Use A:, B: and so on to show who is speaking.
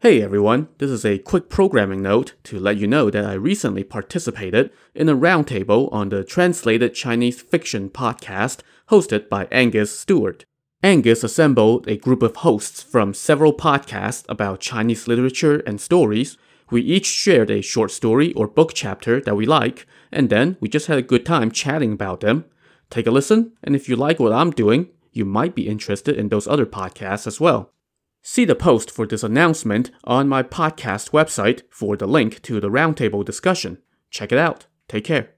A: Hey everyone, this is a quick programming note to let you know that I recently participated in a roundtable on the Translated Chinese Fiction podcast hosted by Angus Stewart. Angus assembled a group of hosts from several podcasts about Chinese literature and stories. We each shared a short story or book chapter that we like, and then we just had a good time chatting about them. Take a listen, and if you like what I'm doing, you might be interested in those other podcasts as well. See the post for this announcement on my podcast website for the link to the roundtable discussion. Check it out. Take care.